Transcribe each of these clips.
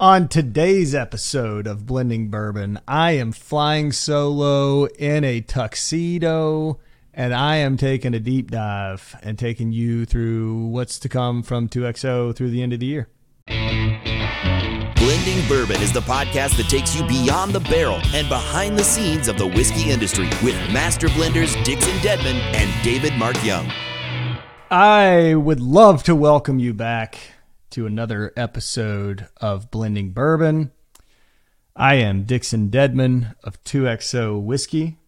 On today's episode of Blending Bourbon, I am flying solo in a tuxedo and I am taking a deep dive and taking you through what's to come from 2XO through the end of the year. Blending Bourbon is the podcast that takes you beyond the barrel and behind the scenes of the whiskey industry with master blenders Dixon Dedman and David Mark Young. I would love to welcome you back to another episode of Blending Bourbon. I am Dixon Dedman of 2XO Whiskey,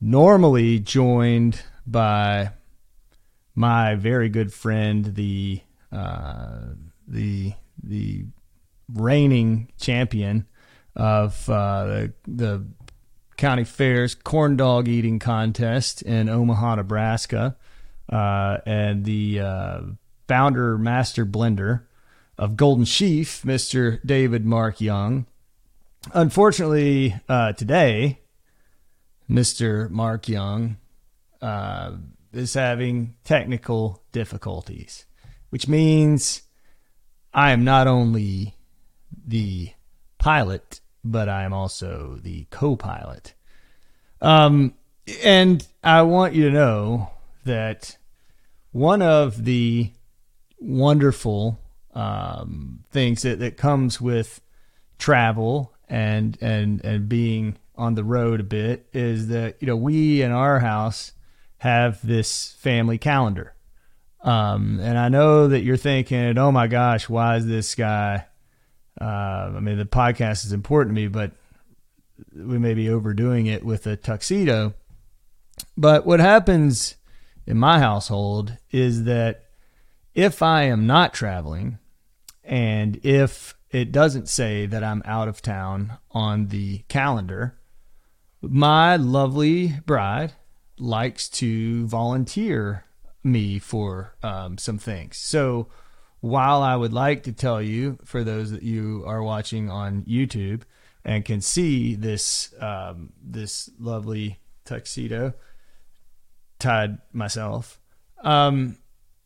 normally joined by my very good friend, the uh, the the reigning champion of uh, the, the county fairs corn dog eating contest in Omaha, Nebraska, uh, and the uh, founder, master blender of Golden Sheaf, Mr. David Mark Young. Unfortunately, uh, today, Mr. Mark Young uh, is having technical difficulties, which means I am not only the pilot, but I am also the co pilot. Um, and I want you to know that one of the wonderful um, things that, that comes with travel and and and being on the road a bit is that you know we in our house have this family calendar. Um, and I know that you're thinking oh my gosh why is this guy uh, I mean the podcast is important to me but we may be overdoing it with a tuxedo. But what happens in my household is that if I am not traveling and if it doesn't say that I'm out of town on the calendar, my lovely bride likes to volunteer me for um, some things. So while I would like to tell you, for those that you are watching on YouTube and can see this um, this lovely tuxedo tied myself, um,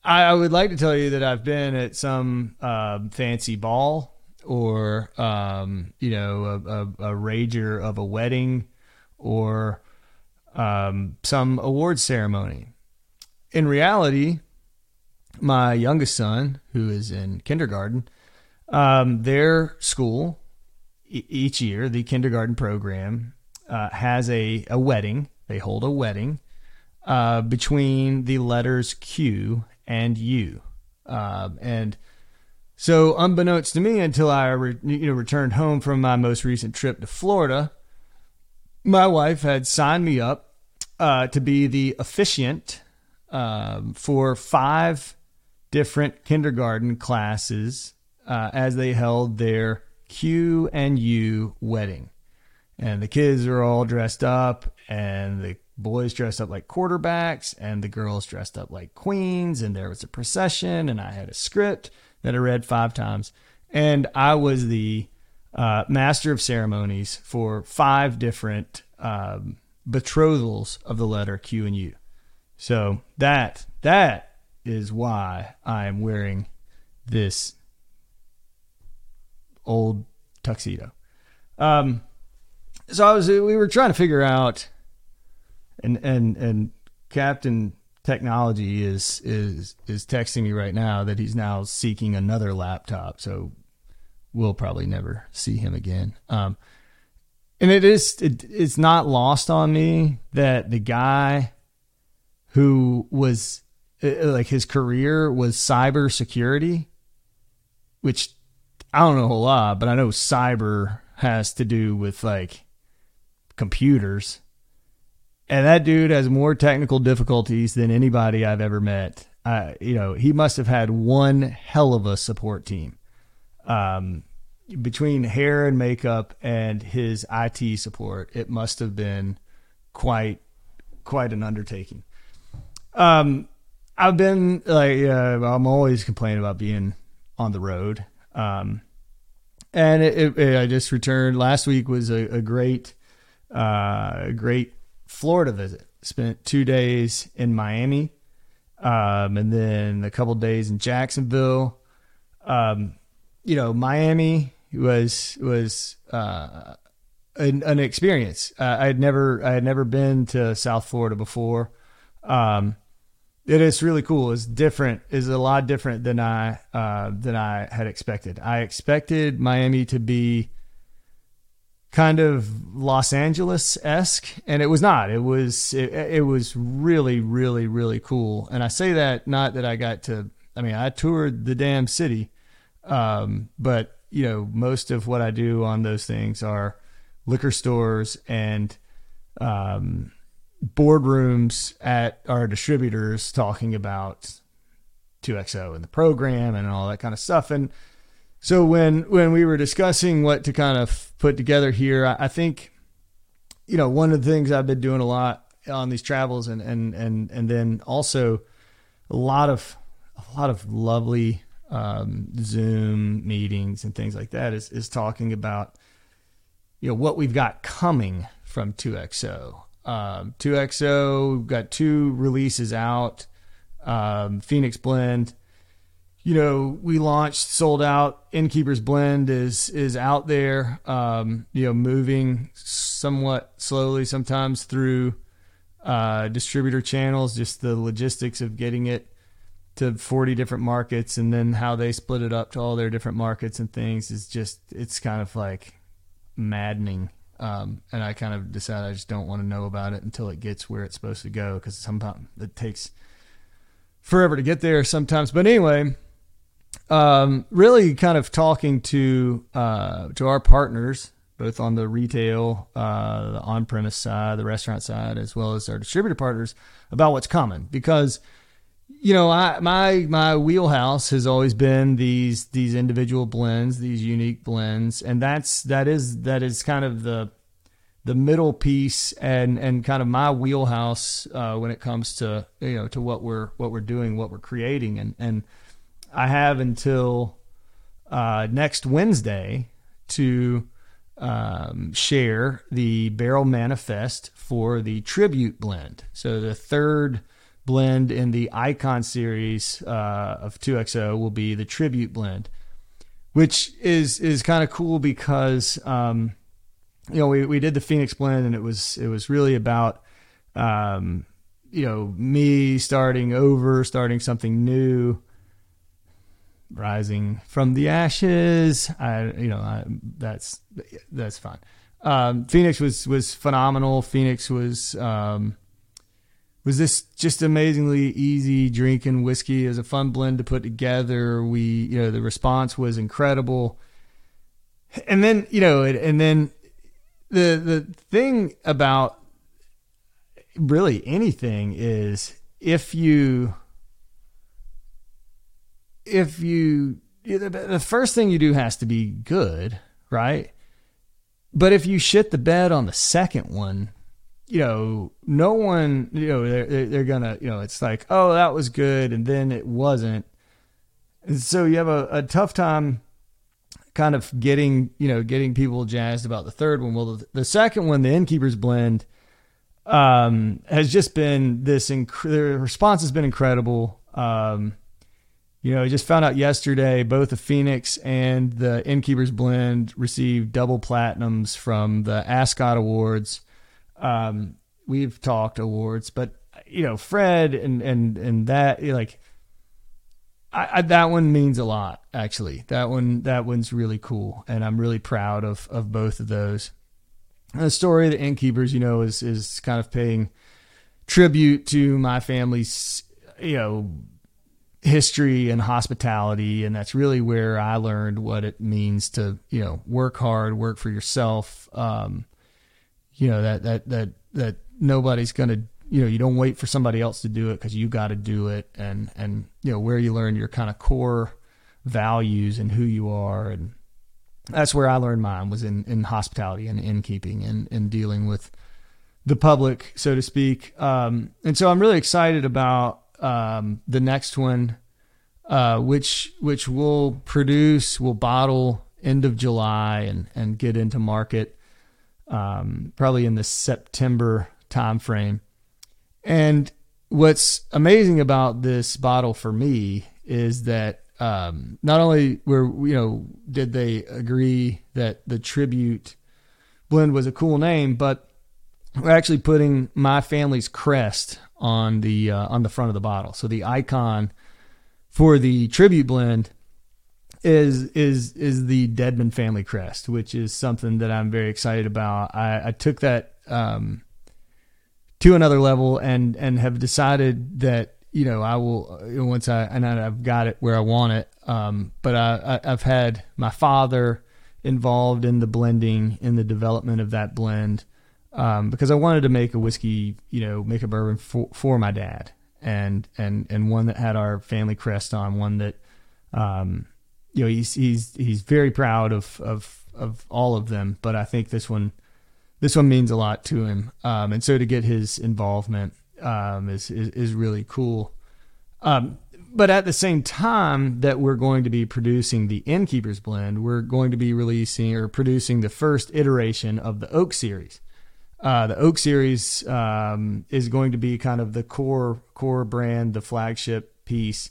I, I would like to tell you that I've been at some uh, fancy ball or um, you know a, a, a, rager of a wedding or um, some award ceremony. In reality, my youngest son, who is in kindergarten, um, their school e- each year, the kindergarten program uh, has a, a wedding. They hold a wedding uh, between the letters Q and you. Um, and so, unbeknownst to me, until I re- you know returned home from my most recent trip to Florida, my wife had signed me up uh, to be the officiant um, for five different kindergarten classes uh, as they held their Q and U wedding. And the kids are all dressed up, and the boys dressed up like quarterbacks and the girls dressed up like queens and there was a procession and I had a script that I read five times and I was the uh, master of ceremonies for five different um, betrothals of the letter Q and U. So that that is why I am wearing this old tuxedo. Um, so I was we were trying to figure out and and and Captain Technology is is is texting me right now that he's now seeking another laptop. So we'll probably never see him again. Um, and it is it, it's not lost on me that the guy who was uh, like his career was cyber security, which I don't know a whole lot, but I know cyber has to do with like computers and that dude has more technical difficulties than anybody I've ever met. Uh, you know, he must have had one hell of a support team. Um, between hair and makeup and his IT support, it must have been quite quite an undertaking. Um, I've been like uh, I'm always complaining about being on the road. Um, and it, it, I just returned last week was a, a great, uh, great Florida visit. Spent two days in Miami, um, and then a couple days in Jacksonville. Um, you know, Miami was was uh, an, an experience. Uh, I had never I had never been to South Florida before. Um, it is really cool. It's different. Is a lot different than I uh, than I had expected. I expected Miami to be kind of Los Angeles esque, and it was not. It was it, it was really really really cool. And I say that not that I got to. I mean, I toured the damn city, um, but you know, most of what I do on those things are liquor stores and um, boardrooms at our distributors talking about 2XO and the program and all that kind of stuff. And so when when we were discussing what to kind of put together here, I, I think you know one of the things I've been doing a lot on these travels and and and and then also a lot of a lot of lovely um, Zoom meetings and things like that is is talking about you know what we've got coming from 2XO. Um, 2XO we've got two releases out. Um, Phoenix Blend. You know, we launched, sold out. Innkeeper's Blend is is out there. Um, you know, moving somewhat slowly sometimes through uh, distributor channels. Just the logistics of getting it to 40 different markets and then how they split it up to all their different markets and things is just it's kind of like maddening. Um, and I kind of decided I just don't want to know about it until it gets where it's supposed to go because sometimes it takes forever to get there sometimes. But anyway, um, really kind of talking to uh, to our partners, both on the retail, uh, the on premise side, the restaurant side, as well as our distributor partners about what's coming. Because you know, I my my wheelhouse has always been these these individual blends, these unique blends, and that's that is that is kind of the the middle piece and and kind of my wheelhouse uh, when it comes to you know to what we're what we're doing, what we're creating, and and I have until uh, next Wednesday to um, share the barrel manifest for the tribute blend. So the third blend in the Icon series uh, of 2XO will be the Tribute blend, which is is kind of cool because um, you know we, we did the Phoenix blend and it was it was really about um, you know me starting over, starting something new. Rising from the ashes, I you know I, that's that's fun. Um, Phoenix was was phenomenal. Phoenix was um, was this just amazingly easy drinking whiskey as a fun blend to put together we you know the response was incredible and then you know and then the the thing about really anything is if you if you the first thing you do has to be good right but if you shit the bed on the second one you know, no one, you know, they're, they're gonna, you know, it's like, oh, that was good, and then it wasn't. And so you have a, a tough time kind of getting, you know, getting people jazzed about the third one. Well, the, the second one, the Innkeeper's Blend, um, has just been this, inc- the response has been incredible. Um, you know, I just found out yesterday both the Phoenix and the Innkeeper's Blend received double platinums from the Ascot Awards. Um, we've talked awards, but you know, Fred and and and that like. I, I, that one means a lot, actually. That one, that one's really cool, and I'm really proud of of both of those. And the story of the innkeepers, you know, is is kind of paying tribute to my family's, you know, history and hospitality, and that's really where I learned what it means to, you know, work hard, work for yourself, um, you know that that that that nobody's going to you know you don't wait for somebody else to do it because you got to do it. And and you know where you learn your kind of core values and who you are. And that's where I learned mine was in in hospitality and innkeeping and and dealing with the public so to speak. Um, and so I'm really excited about um, the next one uh, which which will produce will bottle end of July and and get into market um, probably in the September timeframe. And what's amazing about this bottle for me is that um, not only were you know did they agree that the tribute blend was a cool name, but we're actually putting my family's crest on the uh, on the front of the bottle. So the icon for the tribute blend is is is the Dedman family crest, which is something that I'm very excited about. I, I took that um, to another level and and have decided that you know I will once I and I've got it where I want it. Um, but I, I, I've had my father involved in the blending in the development of that blend um, because I wanted to make a whiskey, you know, make a bourbon for, for my dad and and and one that had our family crest on, one that um, you know he's he's he's very proud of of of all of them, but I think this one this one means a lot to him, um, and so to get his involvement um, is, is, is really cool. Um, but at the same time that we're going to be producing the Innkeeper's Blend, we're going to be releasing or producing the first iteration of the Oak series. Uh, the Oak series um, is going to be kind of the core core brand, the flagship piece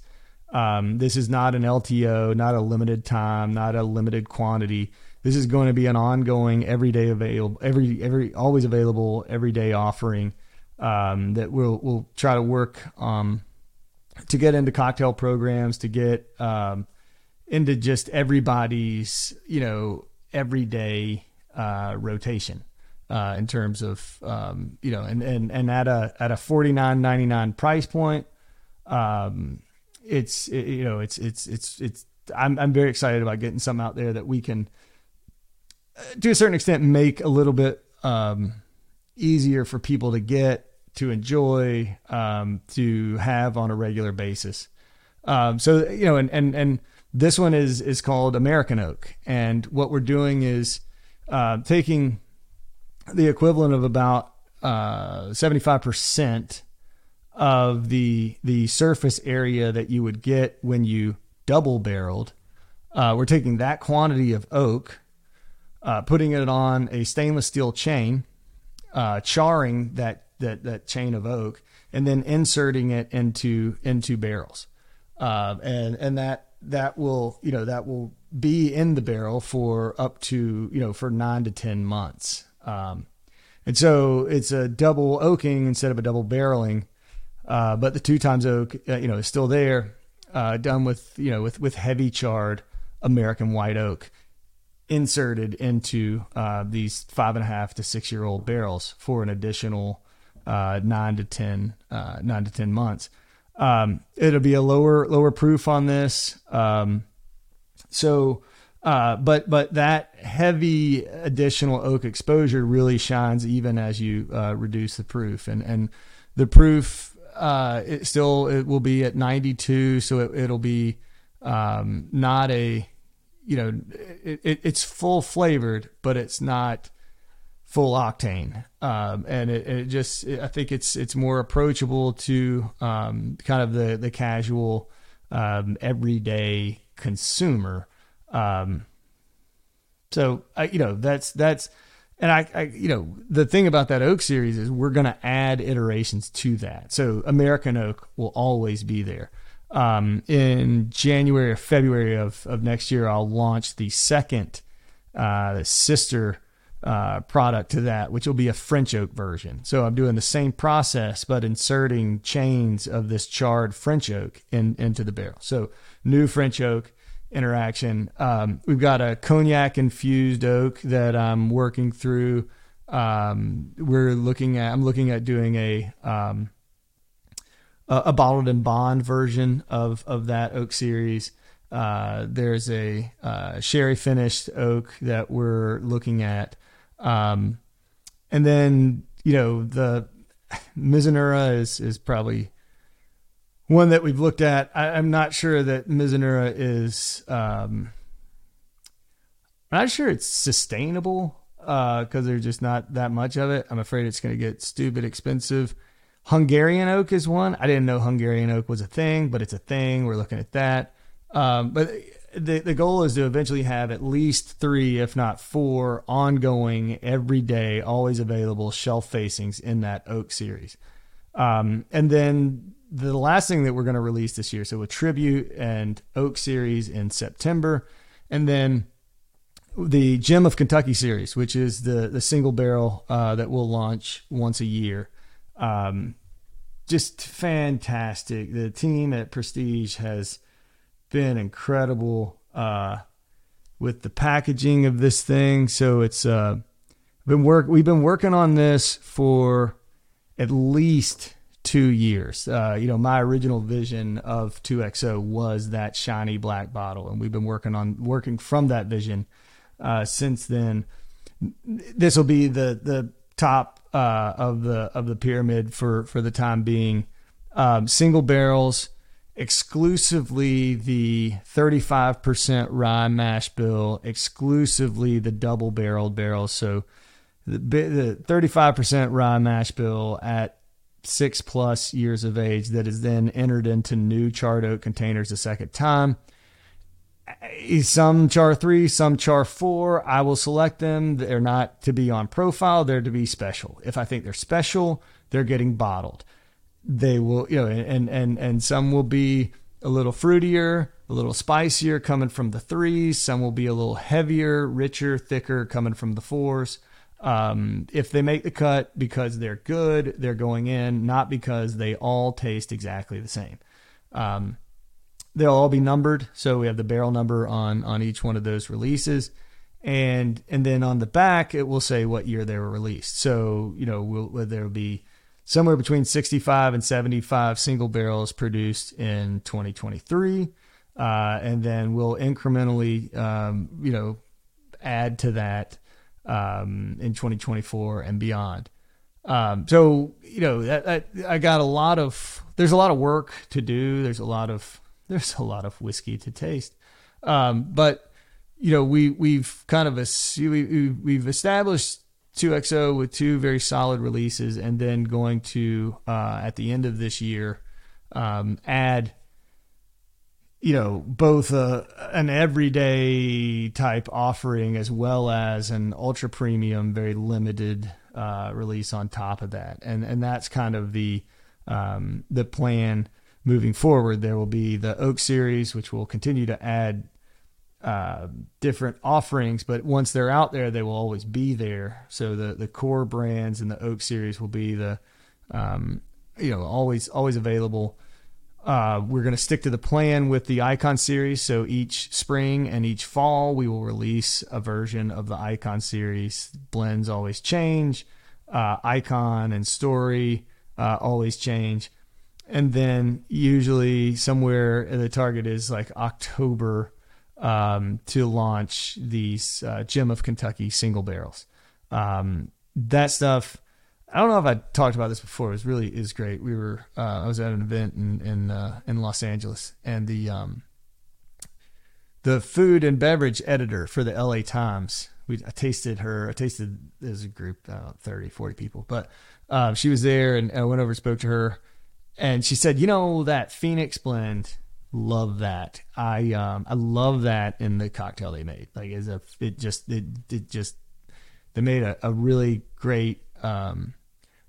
um, this is not an LTO, not a limited time, not a limited quantity. This is going to be an ongoing, everyday available, every every always available, everyday offering um, that we'll we'll try to work um, to get into cocktail programs, to get um, into just everybody's you know everyday uh, rotation. Uh, in terms of um, you know, and, and and at a at a forty nine ninety nine price point, um, it's it, you know it's it's it's it's I'm I'm very excited about getting something out there that we can uh, to a certain extent make a little bit um, easier for people to get to enjoy um, to have on a regular basis. Um, so you know, and and and this one is is called American Oak, and what we're doing is uh, taking the equivalent of about uh, seventy five percent of the the surface area that you would get when you double barreled. Uh, we're taking that quantity of oak, uh, putting it on a stainless steel chain, uh, charring that, that that chain of oak, and then inserting it into into barrels, uh, and and that that will you know that will be in the barrel for up to you know for nine to ten months. Um, and so it's a double oaking instead of a double barreling uh, but the two times oak, uh, you know, is still there, uh, done with you know with with heavy charred American white oak inserted into uh, these five and a half to six year old barrels for an additional uh, nine to ten uh, nine to ten months. Um, it'll be a lower lower proof on this. Um, so. Uh, but but that heavy additional oak exposure really shines even as you uh, reduce the proof and and the proof uh, it still it will be at 92, so it, will be um, not a you know it, it, it's full flavored, but it's not full octane, um, and it, it just I think it's it's more approachable to um, kind of the the casual um, everyday consumer. Um, so I, you know that's that's and I, I, you know, the thing about that oak series is we're going to add iterations to that. So American oak will always be there. Um, in January or February of, of next year, I'll launch the second uh, sister uh, product to that, which will be a French oak version. So I'm doing the same process, but inserting chains of this charred French oak in, into the barrel. So new French oak interaction. Um, we've got a cognac infused oak that I'm working through. Um, we're looking at. I'm looking at doing a um, a, a, bottled and bond version of of that oak series. Uh, there's a uh, sherry finished oak that we're looking at, um, and then you know the Mizunara is is probably one that we've looked at. I, am not sure that Mizunara is. Um, I'm not sure it's sustainable because uh, there's just not that much of it. I'm afraid it's going to get stupid expensive. Hungarian oak is one. I didn't know Hungarian oak was a thing, but it's a thing. We're looking at that. Um, but the the goal is to eventually have at least three, if not four, ongoing, every day, always available shelf facings in that oak series. Um, and then the last thing that we're going to release this year, so a Tribute and Oak Series in September, and then the Gem of Kentucky series, which is the the single barrel uh, that we'll launch once a year. Um, just fantastic. The team at Prestige has been incredible uh, with the packaging of this thing. So it's uh, been work. We've been working on this for at least two years. Uh, you know, my original vision of 2XO was that shiny black bottle, and we've been working on working from that vision uh, since then. This will be the the top uh, of the of the pyramid for for the time being. Um, single barrels, exclusively the 35% rye mash bill, exclusively the double barreled barrels. So the, the 35% rye mash bill at six plus years of age that is then entered into new charred oak containers a second time. Some char three, some char four. I will select them. They're not to be on profile, they're to be special. If I think they're special, they're getting bottled. They will, you know, and and and some will be a little fruitier, a little spicier coming from the threes. Some will be a little heavier, richer, thicker coming from the fours. Um, if they make the cut because they're good, they're going in, not because they all taste exactly the same. Um, they'll all be numbered, so we have the barrel number on on each one of those releases, and and then on the back it will say what year they were released. So you know will there will be somewhere between 65 and 75 single barrels produced in 2023, uh, and then we'll incrementally um, you know add to that um, in 2024 and beyond. Um, so you know, that, that, I got a lot of there's a lot of work to do. There's a lot of there's a lot of whiskey to taste, um, but you know, we we've kind of a, we, we've established 2XO with two very solid releases, and then going to uh, at the end of this year um, add you know both a, an everyday type offering as well as an ultra premium very limited uh, release on top of that. And and that's kind of the um, the plan moving forward. There will be the oak series which will continue to add uh, different offerings but once they're out there they will always be there. So the the core brands in the oak series will be the um, you know always always available uh, we're going to stick to the plan with the Icon series. So each spring and each fall, we will release a version of the Icon series. Blends always change. Uh, icon and story uh, always change. And then usually somewhere the target is like October um, to launch these uh, Gem of Kentucky single barrels. Um, that stuff I don't know if I talked about this before. It was really is great. We were uh, I was at an event in in uh, in Los Angeles, and the um, the food and beverage editor for the LA Times. We I tasted her. I tasted as a group, uh, 30, 40 people, but um, she was there, and I went over and spoke to her, and she said, "You know that Phoenix blend." Love that. I um I love that in the cocktail they made. Like as a it just it it just they made a, a really great um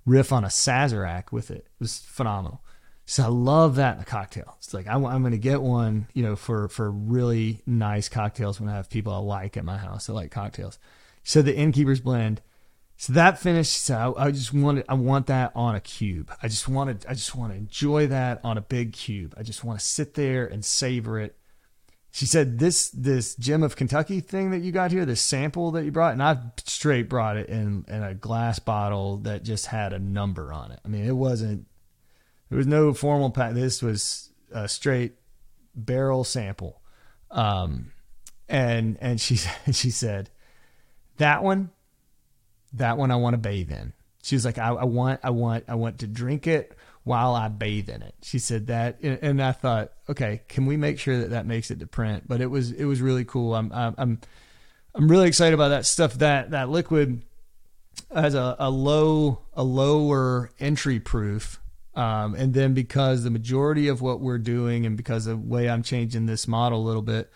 riff on a Sazerac with it. It was phenomenal. So I love that in a cocktail. It's like I, am going to get one, you know, for for really nice cocktails when I have people I like at my house. I like cocktails. So the innkeeper's blend. So that finished. So I, I just wanted, I want that on a cube. I just wanted, I just want to enjoy that on a big cube. I just want to sit there and savor it she said this this gem of Kentucky thing that you got here, this sample that you brought, and I straight brought it in in a glass bottle that just had a number on it. I mean, it wasn't there was no formal pack. This was a straight barrel sample. Um, and and she she said that one, that one I want to bathe in. She was like, I, I want I want I want to drink it while I bathe in it. She said that, and I thought, okay, can we make sure that that makes it to print? But it was it was really cool. I'm I'm I'm really excited about that stuff. That that liquid has a, a low a lower entry proof. Um, and then because the majority of what we're doing and because of the way I'm changing this model a little bit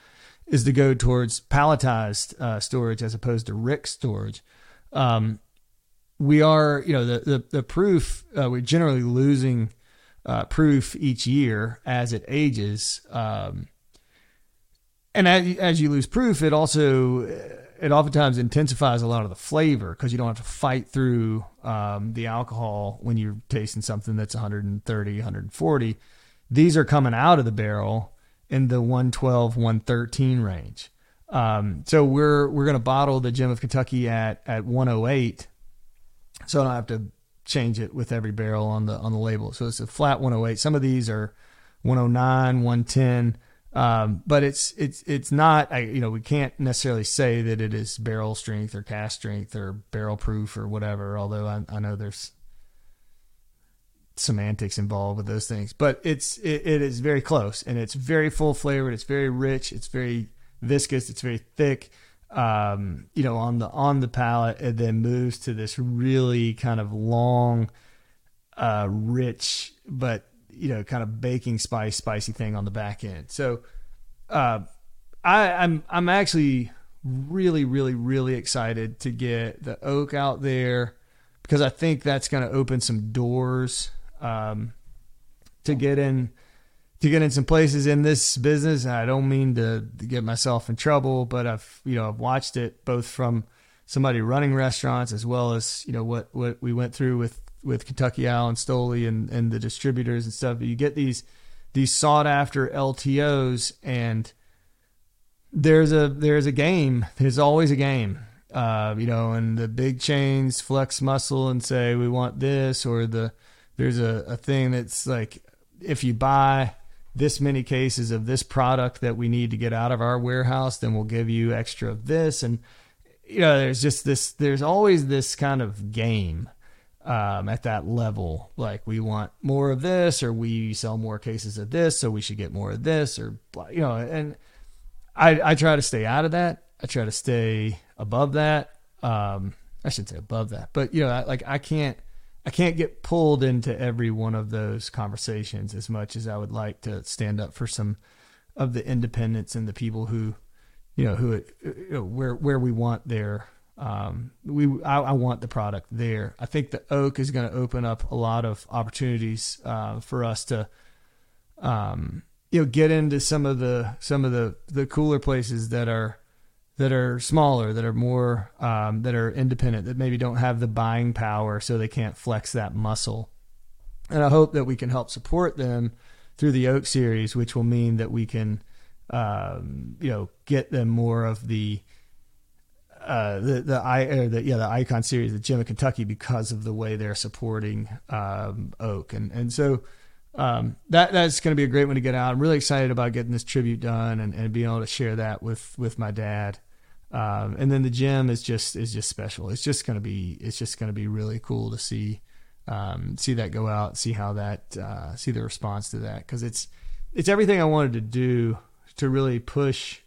is to go towards palletized uh, storage as opposed to rick storage. Um, we are, you know, the the, the proof uh, we're generally losing uh, proof each year as it ages. Um, and as, as you lose proof, it also it oftentimes intensifies a lot of the flavor because you don't have to fight through um, the alcohol when you're tasting something that's 130, 140. These are coming out of the barrel in the 112, 113 range. Um, so we're we're going to bottle the Gem of Kentucky at at 108, so I don't have to change it with every barrel on the on the label. So it's a flat 108. Some of these are 109, 110. Um, but it's it's it's not I, you know we can't necessarily say that it is barrel strength or cask strength or barrel proof or whatever. Although I, I know there's semantics involved with those things, but it's it, it is very close and it's very full flavored. It's very rich. It's very viscous. It's very thick. Um, you know, on the on the palate, and then moves to this really kind of long, uh, rich but you know, kind of baking spice, spicy thing on the back end. So, uh, I, I'm I'm actually really, really, really excited to get the oak out there because I think that's going to open some doors um, to get in to get in some places in this business. I don't mean to, get myself in trouble, but I've you know I've watched it both from somebody running restaurants as well as you know what what we went through with with Kentucky Owl and and, and the distributors and stuff. You get these these sought after LTOs and there's a there's a game. There's always a game. Uh, you know, and the big chains flex muscle and say we want this, or the there's a, a thing that's like if you buy this many cases of this product that we need to get out of our warehouse, then we'll give you extra of this. And you know, there's just this there's always this kind of game um, at that level. Like we want more of this, or we sell more cases of this, so we should get more of this, or you know. And I I try to stay out of that. I try to stay above that. Um, I should say above that, but you know, like I can't I can't get pulled into every one of those conversations as much as I would like to stand up for some of the independents and the people who, you know, who you know, where where we want their um, we I, I, want the product there. I think the oak is going to open up a lot of opportunities uh, for us to, um, you know, get into some of the some of the the cooler places that are that are smaller, that are more um, that are independent, that maybe don't have the buying power, so they can't flex that muscle. And I hope that we can help support them through the Oak series, which will mean that we can, um, you know, get them more of the uh, the the I or the yeah the Icon series, the Gem of Kentucky, because of the way they're supporting um, Oak, and and so um, that that's going to be a great one to get out. I'm really excited about getting this tribute done and, and being able to share that with with my dad. Um, and then the Gem is just is just special. It's just to be it's just to be really cool to see um, see that go out, see how that uh, see the response to that because it's it's everything I wanted to do to really push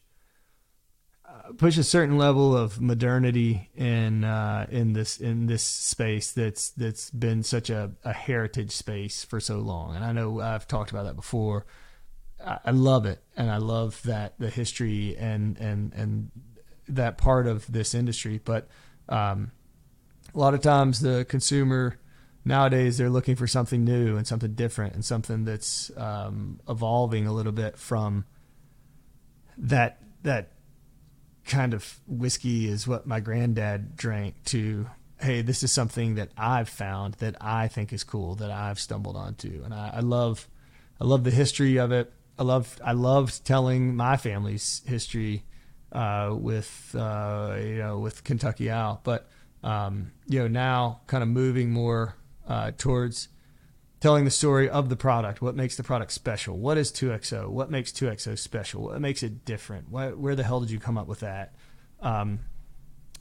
push a certain level of modernity in uh, in this in this space that's that's been such a, a heritage space for so long. And I know I've talked about that before. I, I love it, and I love that the history and and and that part of this industry. But um, a lot of times the consumer nowadays they're looking for something new and something different and something that's um, evolving a little bit from that that kind of whiskey is what my granddad drank to hey this is something that i've found that i think is cool that i've stumbled onto and i, I love i love the history of it i love i love telling my family's history uh, with uh, you know with kentucky owl but um, you know now kind of moving more uh, towards telling the story of the product. What makes the product special? What is 2XO? What makes 2XO special? What makes it different? Why, where the hell did you come up with that? Um,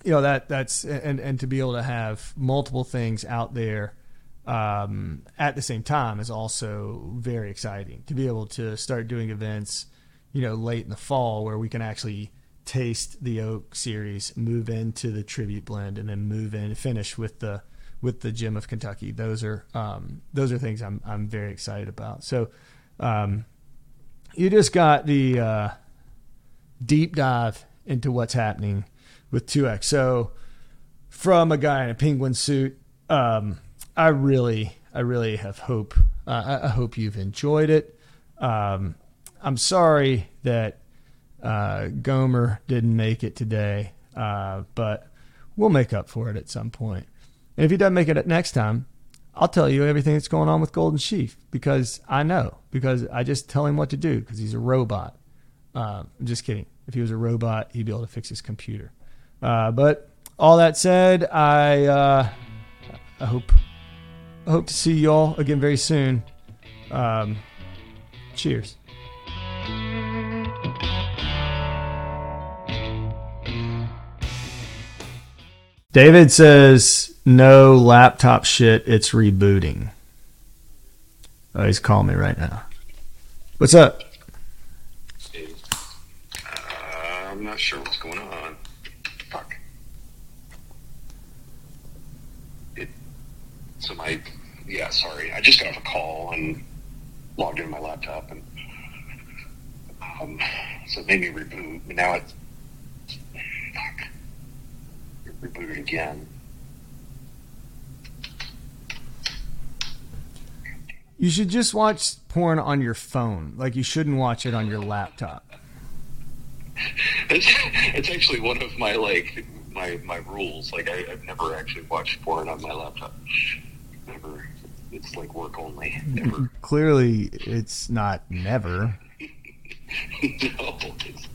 you know that that's and and to be able to have multiple things out there um, at the same time is also very exciting. To be able to start doing events, you know, late in the fall where we can actually taste the oak series, move into the tribute blend, and then move in finish with the with the Gem of Kentucky. Those are um, those are things I'm I'm very excited about. So um, you just got the uh, deep dive into what's happening with 2X. So from a guy in a penguin suit um, I really, I really have hope. Uh, I, I hope you've enjoyed it. Um, I'm sorry that uh, Gomer didn't make it today, uh, but we'll make up for it at some point. And if he doesn't make it next time, I'll tell you everything that's going on with Golden Sheaf because I know because I just tell him what to do because he's a robot. Uh, I'm just kidding. If he was a robot, he'd be able to fix his computer. Uh, but all that said, I uh, I hope I hope to see you all again very soon. Um, cheers. David says no laptop shit. It's rebooting. Oh, he's calling me right now. What's up? I'm not sure what's going on. Fuck. It. So my. Yeah, sorry. I just got off a call and logged into my laptop and. Um, so it made me reboot. Now it's. Fuck. Reboot it again. You should just watch porn on your phone. Like you shouldn't watch it on your laptop. It's, it's actually one of my like my my rules. Like I, I've never actually watched porn on my laptop. Never. It's like work only. Never. Clearly, it's not never. no, it's